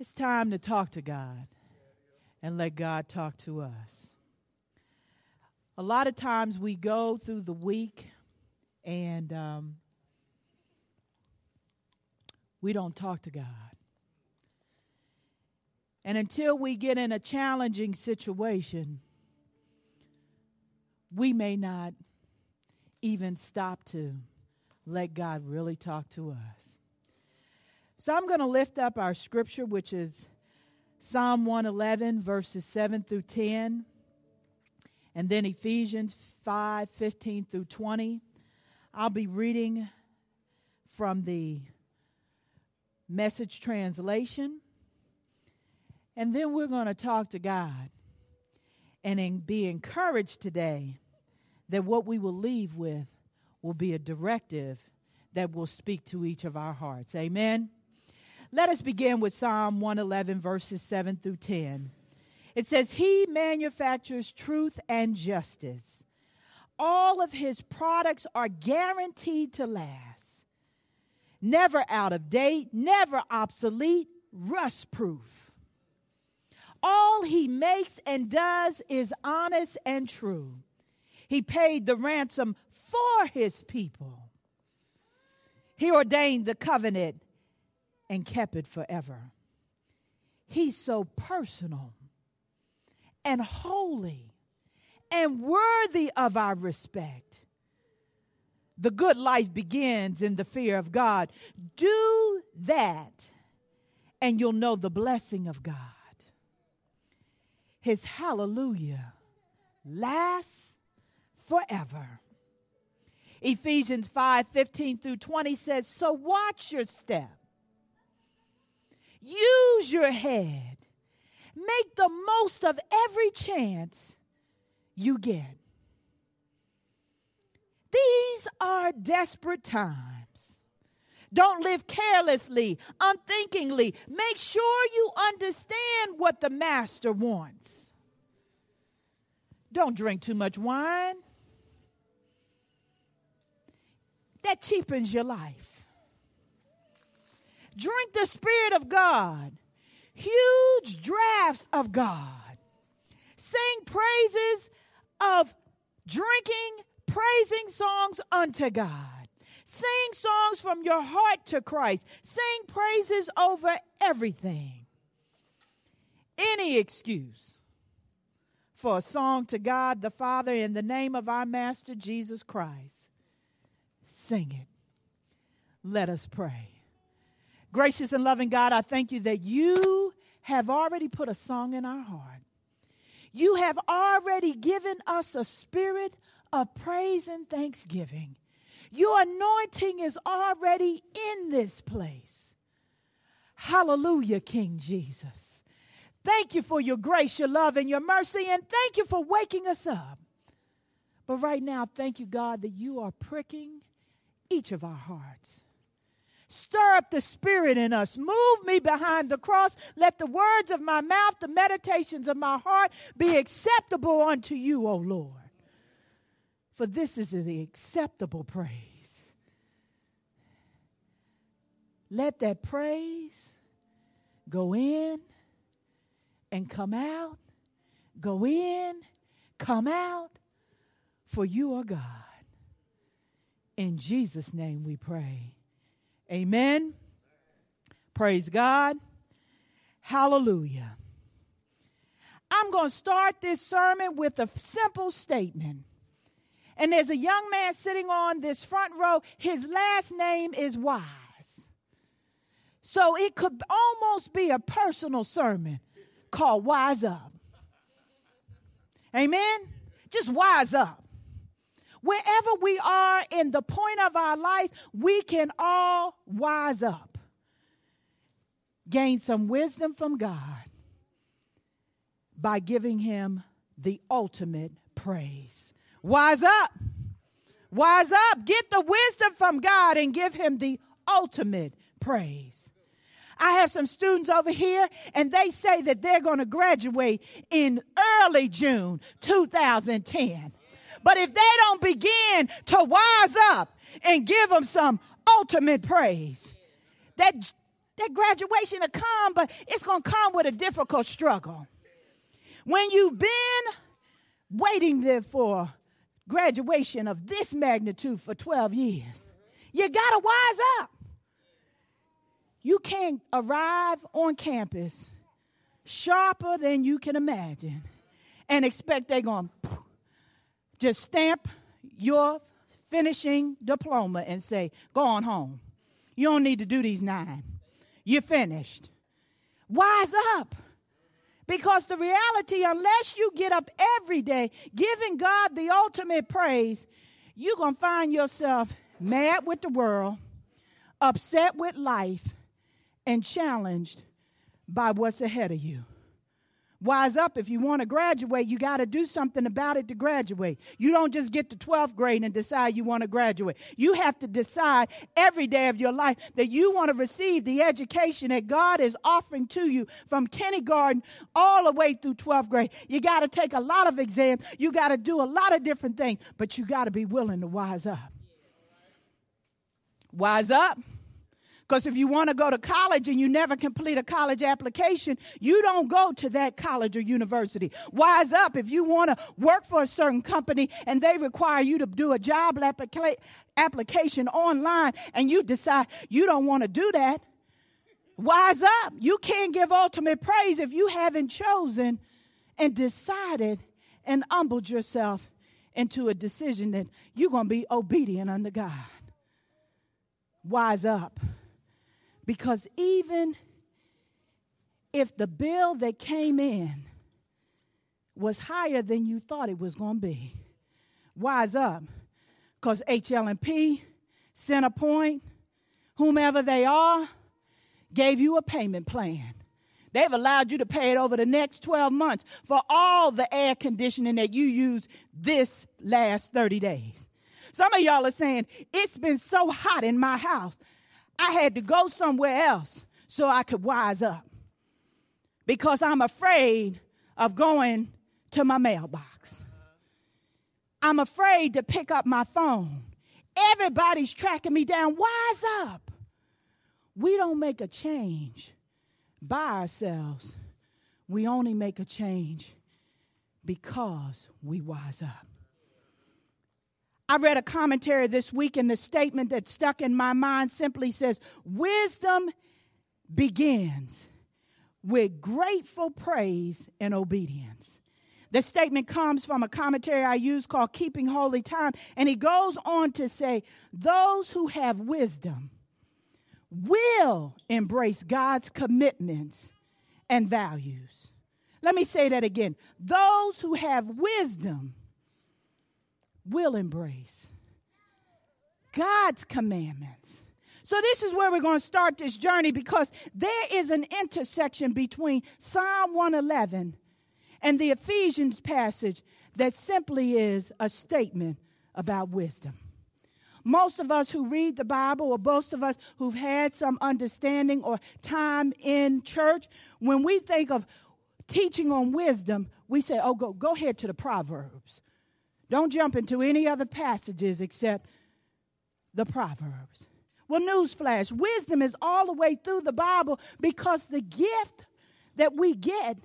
It's time to talk to God and let God talk to us. A lot of times we go through the week and um, we don't talk to God. And until we get in a challenging situation, we may not even stop to let God really talk to us. So I'm going to lift up our scripture, which is Psalm 111, verses 7 through 10, and then Ephesians 5 15 through 20. I'll be reading from the message translation, and then we're going to talk to God and be encouraged today that what we will leave with will be a directive that will speak to each of our hearts. Amen. Let us begin with Psalm 111, verses 7 through 10. It says, He manufactures truth and justice. All of his products are guaranteed to last. Never out of date, never obsolete, rust proof. All he makes and does is honest and true. He paid the ransom for his people. He ordained the covenant and kept it forever. He's so personal and holy and worthy of our respect. The good life begins in the fear of God. Do that, and you'll know the blessing of God. His hallelujah lasts forever. Ephesians 5 15 through 20 says, So watch your step Use your head. Make the most of every chance you get. These are desperate times. Don't live carelessly, unthinkingly. Make sure you understand what the master wants. Don't drink too much wine. That cheapens your life. Drink the Spirit of God, huge drafts of God. Sing praises of drinking, praising songs unto God. Sing songs from your heart to Christ. Sing praises over everything. Any excuse for a song to God the Father in the name of our Master Jesus Christ. Sing it. Let us pray. Gracious and loving God, I thank you that you have already put a song in our heart. You have already given us a spirit of praise and thanksgiving. Your anointing is already in this place. Hallelujah, King Jesus. Thank you for your grace, your love, and your mercy, and thank you for waking us up. But right now, thank you, God, that you are pricking each of our hearts. Stir up the spirit in us. Move me behind the cross. Let the words of my mouth, the meditations of my heart be acceptable unto you, O Lord. For this is the acceptable praise. Let that praise go in and come out, go in, come out, for you are God. In Jesus' name we pray. Amen. Praise God. Hallelujah. I'm going to start this sermon with a simple statement. And there's a young man sitting on this front row. His last name is Wise. So it could almost be a personal sermon called Wise Up. Amen? Just wise up. Wherever we are in the point of our life, we can all wise up, gain some wisdom from God by giving Him the ultimate praise. Wise up. Wise up. Get the wisdom from God and give Him the ultimate praise. I have some students over here, and they say that they're going to graduate in early June 2010. But if they don't begin to wise up and give them some ultimate praise, that That graduation will come, but it's going to come with a difficult struggle. When you've been waiting there for graduation of this magnitude for 12 years, you got to wise up. You can't arrive on campus sharper than you can imagine and expect they're going to just stamp your finishing diploma and say, go on home. You don't need to do these nine. You're finished. Wise up. Because the reality, unless you get up every day giving God the ultimate praise, you're going to find yourself mad with the world, upset with life, and challenged by what's ahead of you. Wise up, if you want to graduate, you got to do something about it to graduate. You don't just get to 12th grade and decide you want to graduate. You have to decide every day of your life that you want to receive the education that God is offering to you from kindergarten all the way through 12th grade. You got to take a lot of exams, you got to do a lot of different things, but you got to be willing to wise up. Wise up. Because if you want to go to college and you never complete a college application, you don't go to that college or university. Wise up if you want to work for a certain company and they require you to do a job applica- application online and you decide you don't want to do that. Wise up. You can't give ultimate praise if you haven't chosen and decided and humbled yourself into a decision that you're going to be obedient unto God. Wise up. Because even if the bill that came in was higher than you thought it was going to be, wise up. Because HL&P, CenterPoint, whomever they are, gave you a payment plan. They've allowed you to pay it over the next 12 months for all the air conditioning that you used this last 30 days. Some of y'all are saying, It's been so hot in my house. I had to go somewhere else so I could wise up because I'm afraid of going to my mailbox. I'm afraid to pick up my phone. Everybody's tracking me down. Wise up. We don't make a change by ourselves, we only make a change because we wise up. I read a commentary this week, and the statement that stuck in my mind simply says Wisdom begins with grateful praise and obedience. The statement comes from a commentary I use called Keeping Holy Time, and he goes on to say, Those who have wisdom will embrace God's commitments and values. Let me say that again. Those who have wisdom will embrace God's commandments. So, this is where we're going to start this journey because there is an intersection between Psalm 111 and the Ephesians passage that simply is a statement about wisdom. Most of us who read the Bible, or most of us who've had some understanding or time in church, when we think of teaching on wisdom, we say, oh, go, go ahead to the Proverbs. Don't jump into any other passages except the Proverbs. Well, newsflash wisdom is all the way through the Bible because the gift that we get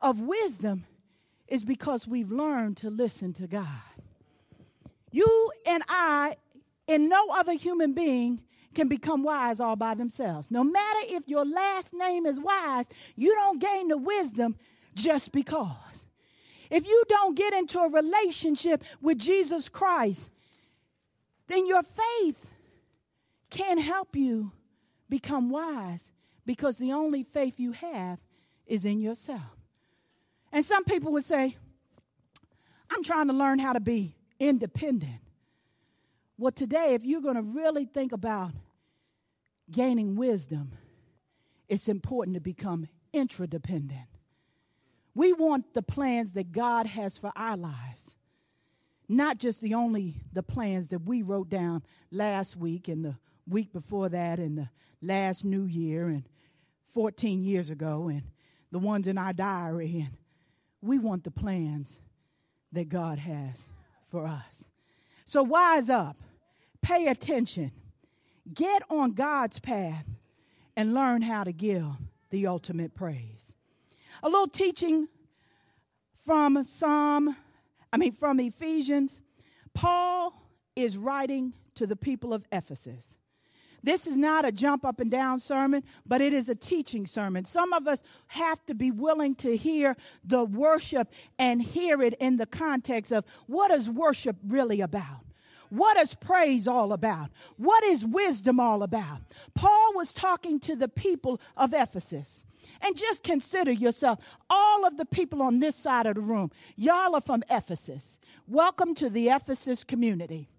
of wisdom is because we've learned to listen to God. You and I, and no other human being, can become wise all by themselves. No matter if your last name is wise, you don't gain the wisdom just because. If you don't get into a relationship with Jesus Christ, then your faith can't help you become wise because the only faith you have is in yourself. And some people would say, I'm trying to learn how to be independent. Well, today, if you're going to really think about gaining wisdom, it's important to become intradependent. We want the plans that God has for our lives, not just the only the plans that we wrote down last week and the week before that and the last new year and 14 years ago and the ones in our diary and we want the plans that God has for us. So wise up, pay attention, get on God's path and learn how to give the ultimate praise. A little teaching from Psalm, I mean, from Ephesians. Paul is writing to the people of Ephesus. This is not a jump up and down sermon, but it is a teaching sermon. Some of us have to be willing to hear the worship and hear it in the context of what is worship really about? What is praise all about? What is wisdom all about? Paul was talking to the people of Ephesus. And just consider yourself, all of the people on this side of the room, y'all are from Ephesus. Welcome to the Ephesus community.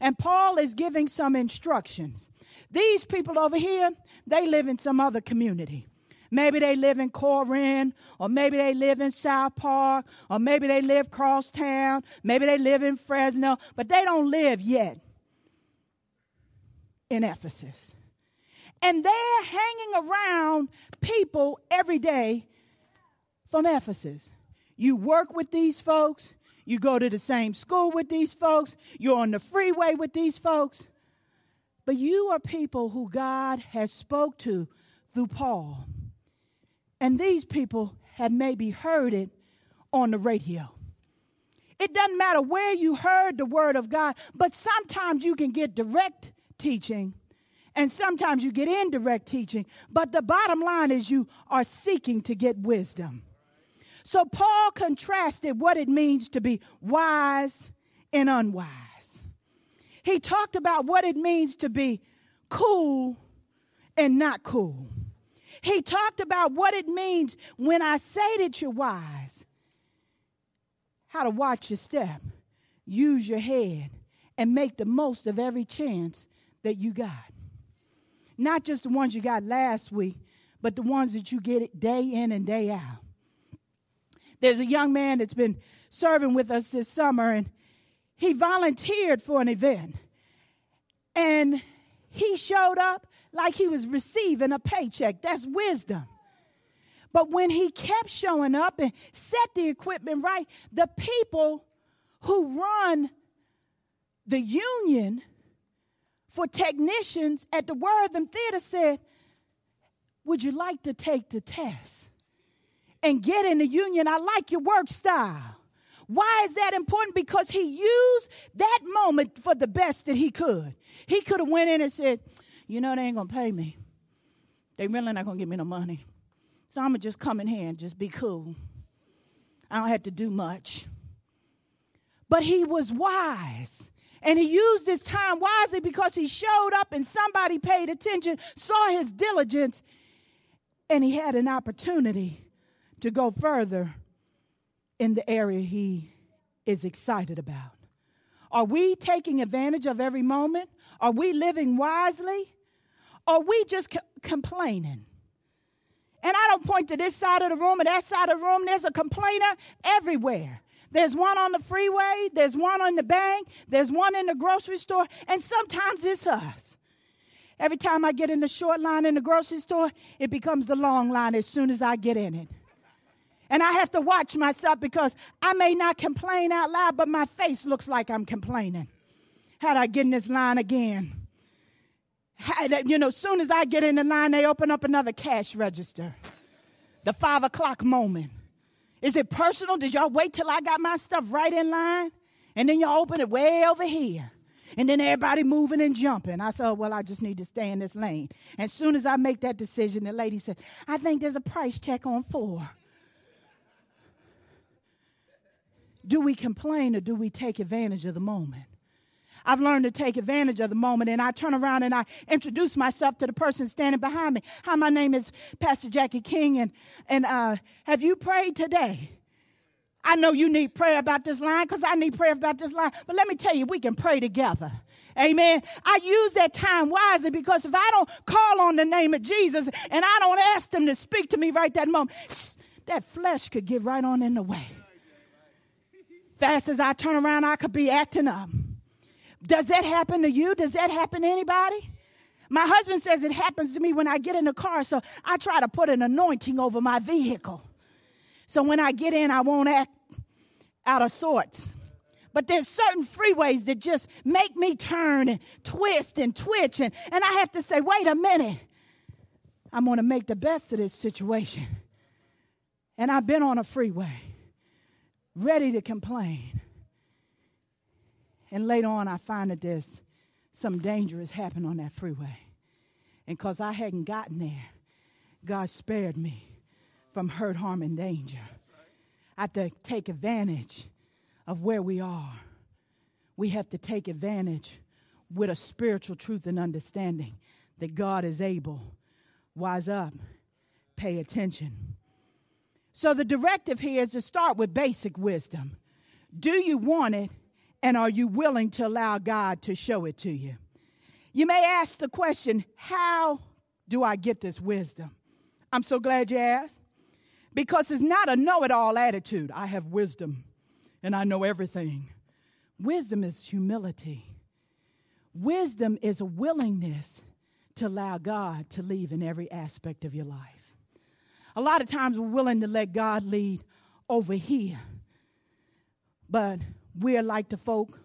And Paul is giving some instructions. These people over here, they live in some other community. Maybe they live in Corinth, or maybe they live in South Park, or maybe they live crosstown, maybe they live in Fresno, but they don't live yet in Ephesus. And they're hanging around people every day from Ephesus. You work with these folks, you go to the same school with these folks, you're on the freeway with these folks. But you are people who God has spoke to through Paul. And these people have maybe heard it on the radio. It doesn't matter where you heard the word of God, but sometimes you can get direct teaching and sometimes you get indirect teaching. But the bottom line is you are seeking to get wisdom. So Paul contrasted what it means to be wise and unwise. He talked about what it means to be cool and not cool. He talked about what it means when I say that you're wise, how to watch your step, use your head, and make the most of every chance that you got. Not just the ones you got last week, but the ones that you get day in and day out. There's a young man that's been serving with us this summer, and he volunteered for an event. And he showed up like he was receiving a paycheck. That's wisdom. But when he kept showing up and set the equipment right, the people who run the union for technicians at the Wortham Theater said, Would you like to take the test and get in the union? I like your work style. Why is that important? Because he used that moment for the best that he could. He could have went in and said, you know they ain't gonna pay me. They really not gonna give me no money. So I'm gonna just come in here and just be cool. I don't have to do much. But he was wise. And he used his time wisely because he showed up and somebody paid attention, saw his diligence, and he had an opportunity to go further in the area he is excited about. Are we taking advantage of every moment? Are we living wisely? Or we just complaining? And I don't point to this side of the room or that side of the room. There's a complainer everywhere. There's one on the freeway, there's one on the bank, there's one in the grocery store, and sometimes it's us. Every time I get in the short line in the grocery store, it becomes the long line as soon as I get in it. And I have to watch myself because I may not complain out loud, but my face looks like I'm complaining. How'd I get in this line again? You know, soon as I get in the line, they open up another cash register. The five o'clock moment. Is it personal? Did y'all wait till I got my stuff right in line? And then y'all open it way over here. And then everybody moving and jumping. I said, oh, well, I just need to stay in this lane. As soon as I make that decision, the lady said, I think there's a price check on four. Do we complain or do we take advantage of the moment? I've learned to take advantage of the moment and I turn around and I introduce myself to the person standing behind me. Hi, my name is Pastor Jacqui King and, and uh, have you prayed today? I know you need prayer about this line because I need prayer about this line. But let me tell you, we can pray together. Amen. I use that time wisely because if I don't call on the name of Jesus and I don't ask him to speak to me right that moment, that flesh could get right on in the way. Fast as I turn around, I could be acting up. Does that happen to you? Does that happen to anybody? My husband says it happens to me when I get in the car, so I try to put an anointing over my vehicle. So when I get in, I won't act out of sorts. But there's certain freeways that just make me turn and twist and twitch, and, and I have to say, wait a minute. I'm going to make the best of this situation. And I've been on a freeway, ready to complain. And later on, I find that there's some dangerous happened on that freeway. And because I hadn't gotten there, God spared me from hurt, harm, and danger. I have to take advantage of where we are. We have to take advantage with a spiritual truth and understanding that God is able. Wise up, pay attention. So, the directive here is to start with basic wisdom. Do you want it, and are you willing to allow God to show it to you? You may ask the question, How do I get this wisdom? I'm so glad you asked. Because it's not a know it all attitude. I have wisdom and I know everything. Wisdom is humility. Wisdom is a willingness to allow God to lead in every aspect of your life. A lot of times we're willing to let God lead over here, but we're like the folk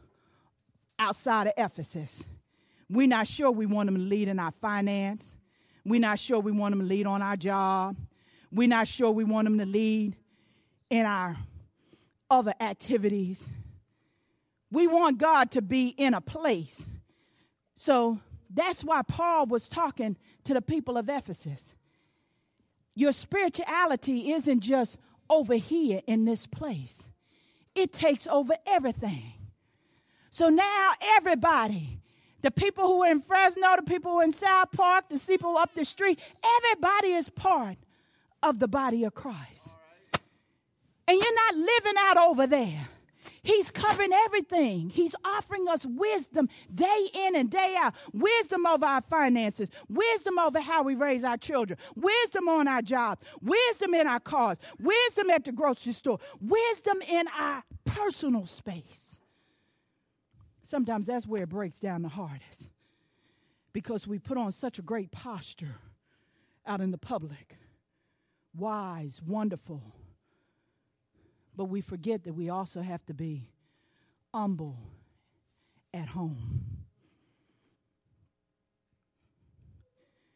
outside of Ephesus. We're not sure we want them to lead in our finance. We're not sure we want them to lead on our job. We're not sure we want them to lead in our other activities. We want God to be in a place. So that's why Paul was talking to the people of Ephesus. Your spirituality isn't just over here in this place, it takes over everything. So now everybody, the people who are in Fresno, the people who are in South Park, the people up the street, everybody is part of the body of Christ. And you're not living out over there. He's covering everything. He's offering us wisdom day in and day out. Wisdom over our finances, wisdom over how we raise our children, wisdom on our job, wisdom in our cars, wisdom at the grocery store, wisdom in our personal space. Sometimes that's where it breaks down the hardest because we put on such a great posture out in the public wise, wonderful but we forget that we also have to be humble at home.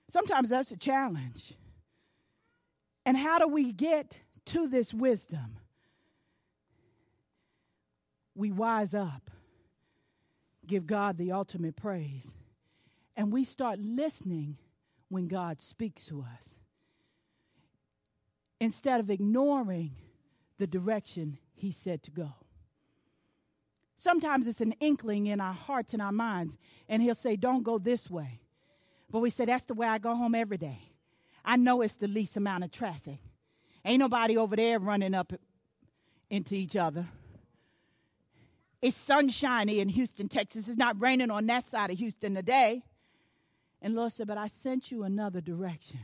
Sometimes that's a challenge. And how do we get to this wisdom? We wise up, give God the ultimate praise, and we start listening when God speaks to us. Instead of ignoring the direction he said to go. Sometimes it's an inkling in our hearts and our minds, and he'll say, Don't go this way. But we say, That's the way I go home every day. I know it's the least amount of traffic. Ain't nobody over there running up into each other. It's sunshiny in Houston, Texas. It's not raining on that side of Houston today. And Lord said, But I sent you another direction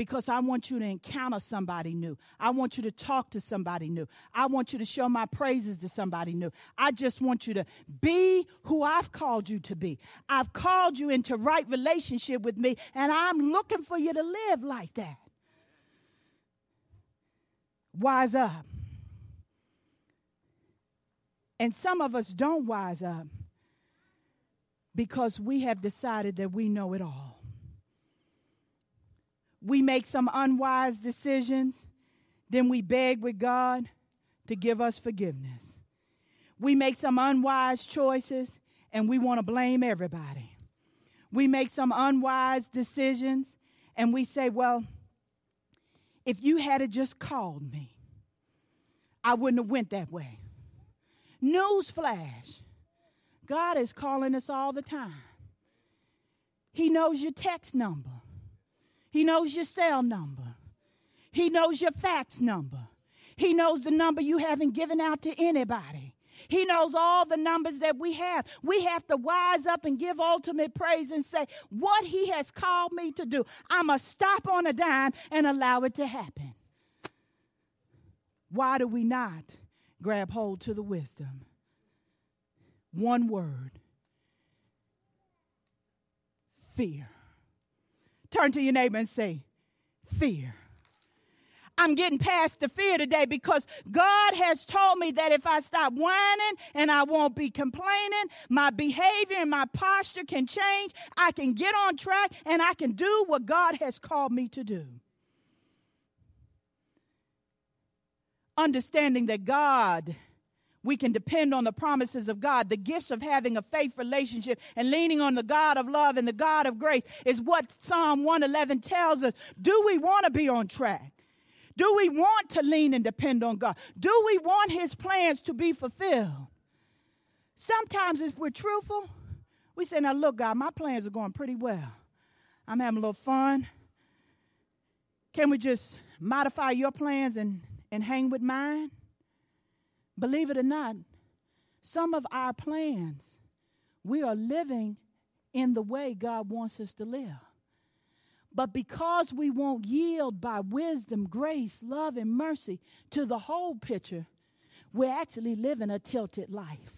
because I want you to encounter somebody new. I want you to talk to somebody new. I want you to show my praises to somebody new. I just want you to be who I've called you to be. I've called you into right relationship with me, and I'm looking for you to live like that. Wise up. And some of us don't wise up because we have decided that we know it all we make some unwise decisions, then we beg with God to give us forgiveness. We make some unwise choices and we want to blame everybody. We make some unwise decisions and we say, well, if you had just called me, I wouldn't have went that way. Newsflash. God is calling us all the time. He knows your text number. He knows your cell number. He knows your fax number. He knows the number you haven't given out to anybody. He knows all the numbers that we have. We have to wise up and give ultimate praise and say, What He has called me to do, I must stop on a dime and allow it to happen. Why do we not grab hold to the wisdom? One word fear. Turn to your neighbor and say, Fear. I'm getting past the fear today because God has told me that if I stop whining and I won't be complaining, my behavior and my posture can change. I can get on track and I can do what God has called me to do. Understanding that God we can depend on the promises of God. The gifts of having a faith relationship and leaning on the God of love and the God of grace is what Psalm 111 tells us. Do we want to be on track? Do we want to lean and depend on God? Do we want His plans to be fulfilled? Sometimes, if we're truthful, we say, Now, look, God, my plans are going pretty well. I'm having a little fun. Can we just modify your plans and, and hang with mine? Believe it or not, some of our plans, we are living in the way God wants us to live. But because we won't yield by wisdom, grace, love, and mercy to the whole picture, we're actually living a tilted life.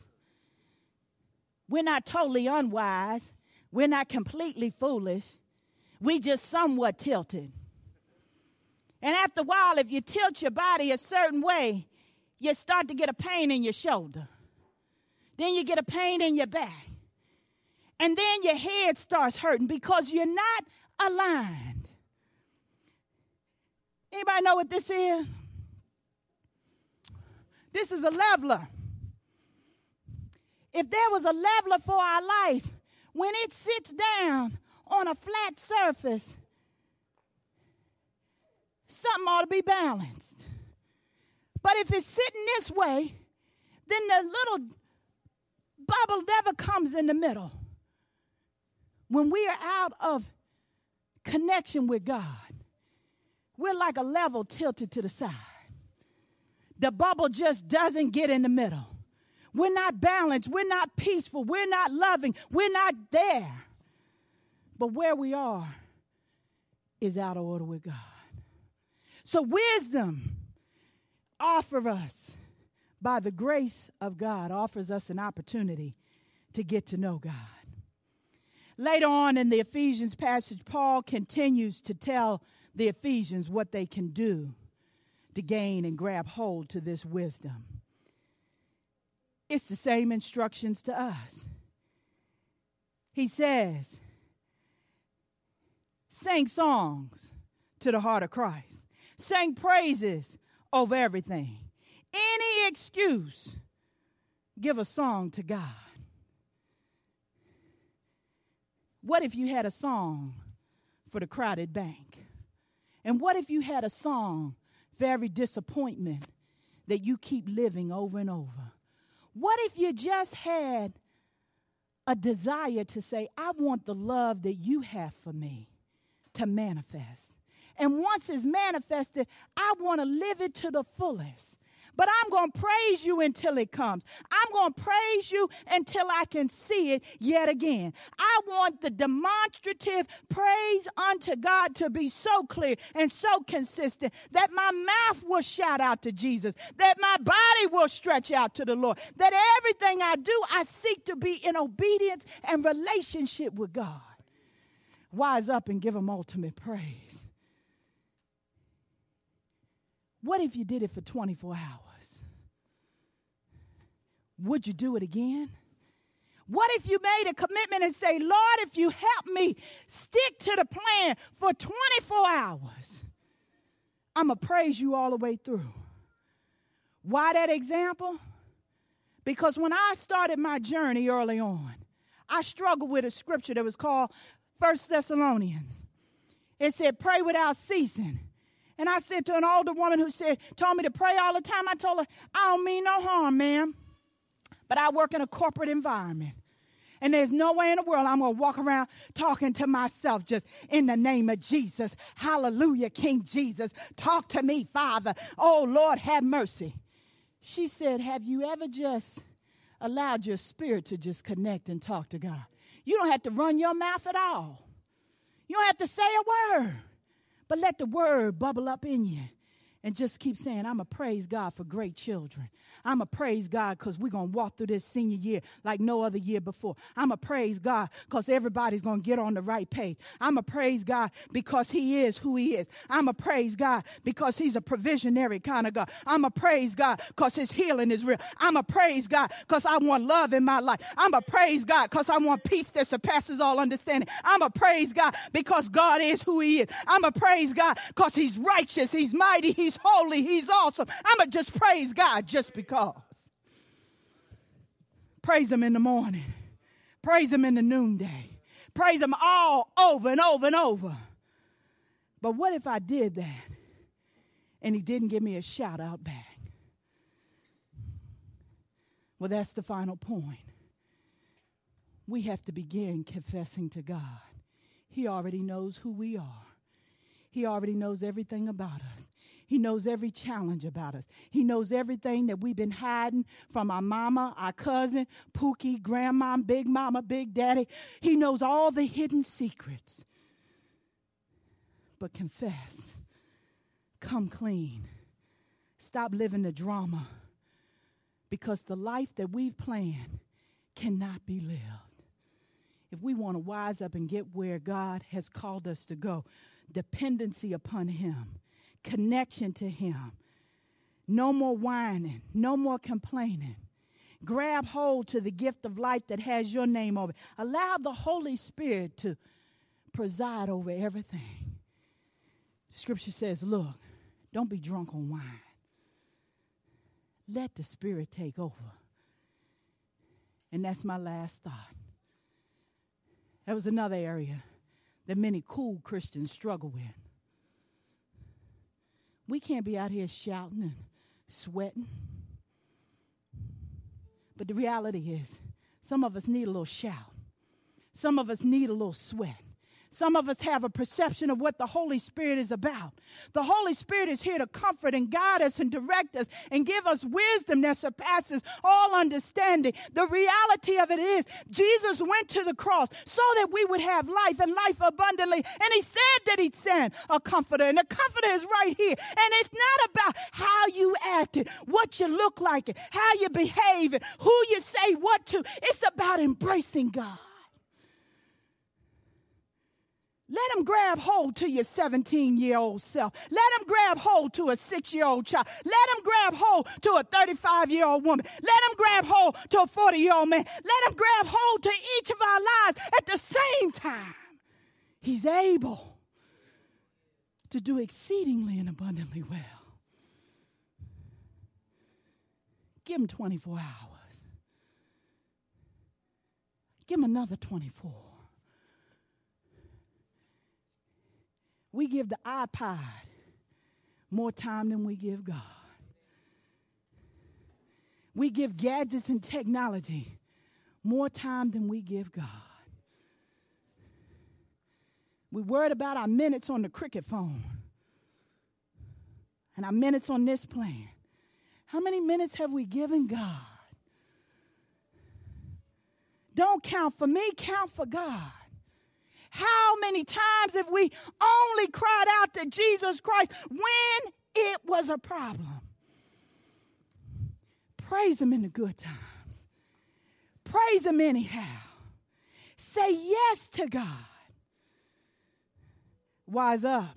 We're not totally unwise, we're not completely foolish, we just somewhat tilted. And after a while, if you tilt your body a certain way, you start to get a pain in your shoulder. Then you get a pain in your back. And then your head starts hurting because you're not aligned. Anybody know what this is? This is a leveler. If there was a leveler for our life, when it sits down on a flat surface, something ought to be balanced. But if it's sitting this way, then the little bubble never comes in the middle. When we are out of connection with God, we're like a level tilted to the side. The bubble just doesn't get in the middle. We're not balanced. We're not peaceful. We're not loving. We're not there. But where we are is out of order with God. So, wisdom offer us, by the grace of God, offers us an opportunity to get to know God. Later on in the Ephesians passage, Paul continues to tell the Ephesians what they can do to gain and grab hold to this wisdom. It's the same instructions to us. He says, sing songs to the heart of Christ, sing praises over everything. Any excuse, give a song to God. What if you had a song for the crowded bank? And what if you had a song for every disappointment that you keep living over and over? What if you just had a desire to say, I want the love that you have for me to manifest? And once it's manifested, I want to live it to the fullest. But I'm going to praise you until it comes. I'm going to praise you until I can see it yet again. I want the demonstrative praise unto God to be so clear and so consistent that my mouth will shout out to Jesus, that my body will stretch out to the Lord, that everything I do, I seek to be in obedience and relationship with God. Wise up and give him ultimate praise. What if you did it for 24 hours? Would you do it again? What if you made a commitment and say, Lord, if you help me stick to the plan for 24 hours, I'm going to praise you all the way through. Why that example? Because when I started my journey early on, I struggled with a scripture that was called First Thessalonians. It said, Pray without ceasing. And I said to an older woman who said, told me to pray all the time, I told her, I don't mean no harm, ma'am. But I work in a corporate environment. And there's no way in the world I'm going to walk around talking to myself just in the name of Jesus. Hallelujah, King Jesus. Talk to me, Father. Oh, Lord, have mercy. She said, Have you ever just allowed your spirit to just connect and talk to God? You don't have to run your mouth at all, you don't have to say a word. But let the word bubble up in you and just keep saying, I'm a praise God for great children. I'm a praise God because we're going to walk through this senior year like no other year before. I'm a praise God because everybody's going to get on the right page. I'm a praise God because He is who He is. I'm a praise God because He's a provisionary kind of God. I'm a praise God because His healing is real. I'm a praise God because I want love in my life. I'm a praise God because I want peace that surpasses all understanding. I'm a praise God because God is who He is. I'm a praise God because He's righteous, He's mighty, He's holy, He's awesome. I'm a just praise God just because because. Praise Him in the morning, praise Him in the noonday, praise Him all over and over and over. But what if I did that and He didn't give me a shout out back? Well, that's the final point. We have to begin confessing to God. He already knows who we are. He already knows everything about us. He knows every challenge about us. He knows everything that we've been hiding from our mama, our cousin, Pookie, grandma, big mama, big daddy. He knows all the hidden secrets. But confess, come clean, stop living the drama because the life that we've planned cannot be lived. If we want to wise up and get where God has called us to go, dependency upon Him connection to Him. No more whining, no more complaining. Grab hold to the gift of life that has your name over it. Allow the Holy Spirit to preside over everything. Scripture says, Look, don't be drunk on wine. Let the Spirit take over. And that's my last thought. That was another area that many cool Christians struggle with. We can't be out here shouting and sweating. But the reality is, some of us need a little shout. Some of us need a little sweat. Some of us have a perception of what the Holy Spirit is about. The Holy Spirit is here to comfort and guide us and direct us and give us wisdom that surpasses all understanding. The reality of it is, Jesus went to the cross so that we would have life and life abundantly. And He said that He'd send a comforter. And the comforter is right here. And it's not about how you acted, what you look like, how you behave, who you say what to. It's about embracing God. Let him grab hold to your 17 year old self. Let him grab hold to a six year old child. Let him grab hold to a 35 year old woman. Let him grab hold to a 40 year old man. Let him grab hold to each of our lives at the same time. He's able to do exceedingly and abundantly well. Give him 24 hours. Give him another 24. We give the iPod more time than we give God. We give gadgets and technology more time than we give God. We're worried about our minutes on the cricket phone and our minutes on this plan. How many minutes have we given God? Don't count for me, count for God. How many times have we only cried out to Jesus Christ when it was a problem? Praise Him in the good times. Praise Him anyhow. Say yes to God. Wise up.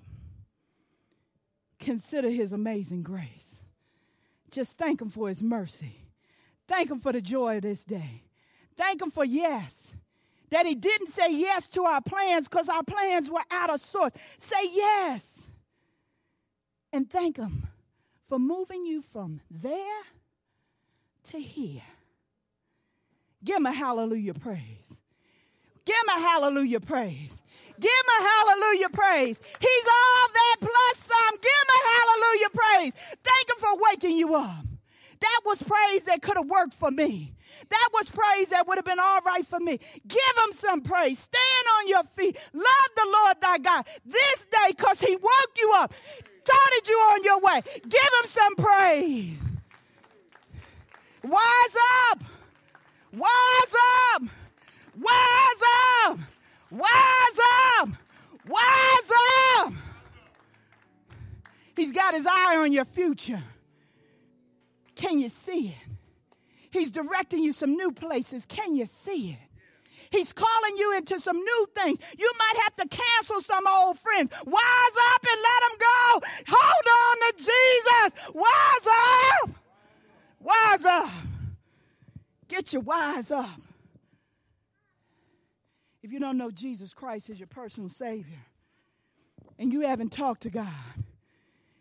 Consider His amazing grace. Just thank Him for His mercy. Thank Him for the joy of this day. Thank Him for yes that He didn't say yes to our plans because our plans were out of sorts. Say yes. And thank Him for moving you from there to here. Give Him a hallelujah praise. Give Him a hallelujah praise. Give him a hallelujah praise. He's all that plus some. Give him a hallelujah praise. Thank him for waking you up. That was praise that could have worked for me. That was praise that would have been all right for me. Give him some praise. Stand on your feet. Love the Lord thy God this day because he woke you up, started you on your way. Give him some praise. Wise up. Wise up. Wise up. Wise up. Wise up. He's got his eye on your future. Can you see it? He's directing you some new places. Can you see it? He's calling you into some new things. You might have to cancel some old friends. Wise up and let them go. Hold on to Jesus. Wise up. Wise up. Get your wise up. If you don't know Jesus Christ as your personal Savior, and you haven't talked to God,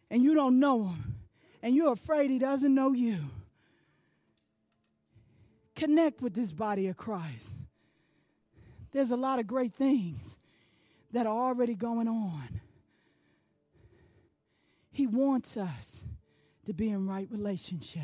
and you don't know Him, and you're afraid He doesn't know you, connect with this body of Christ. There's a lot of great things that are already going on. He wants us to be in right relationship.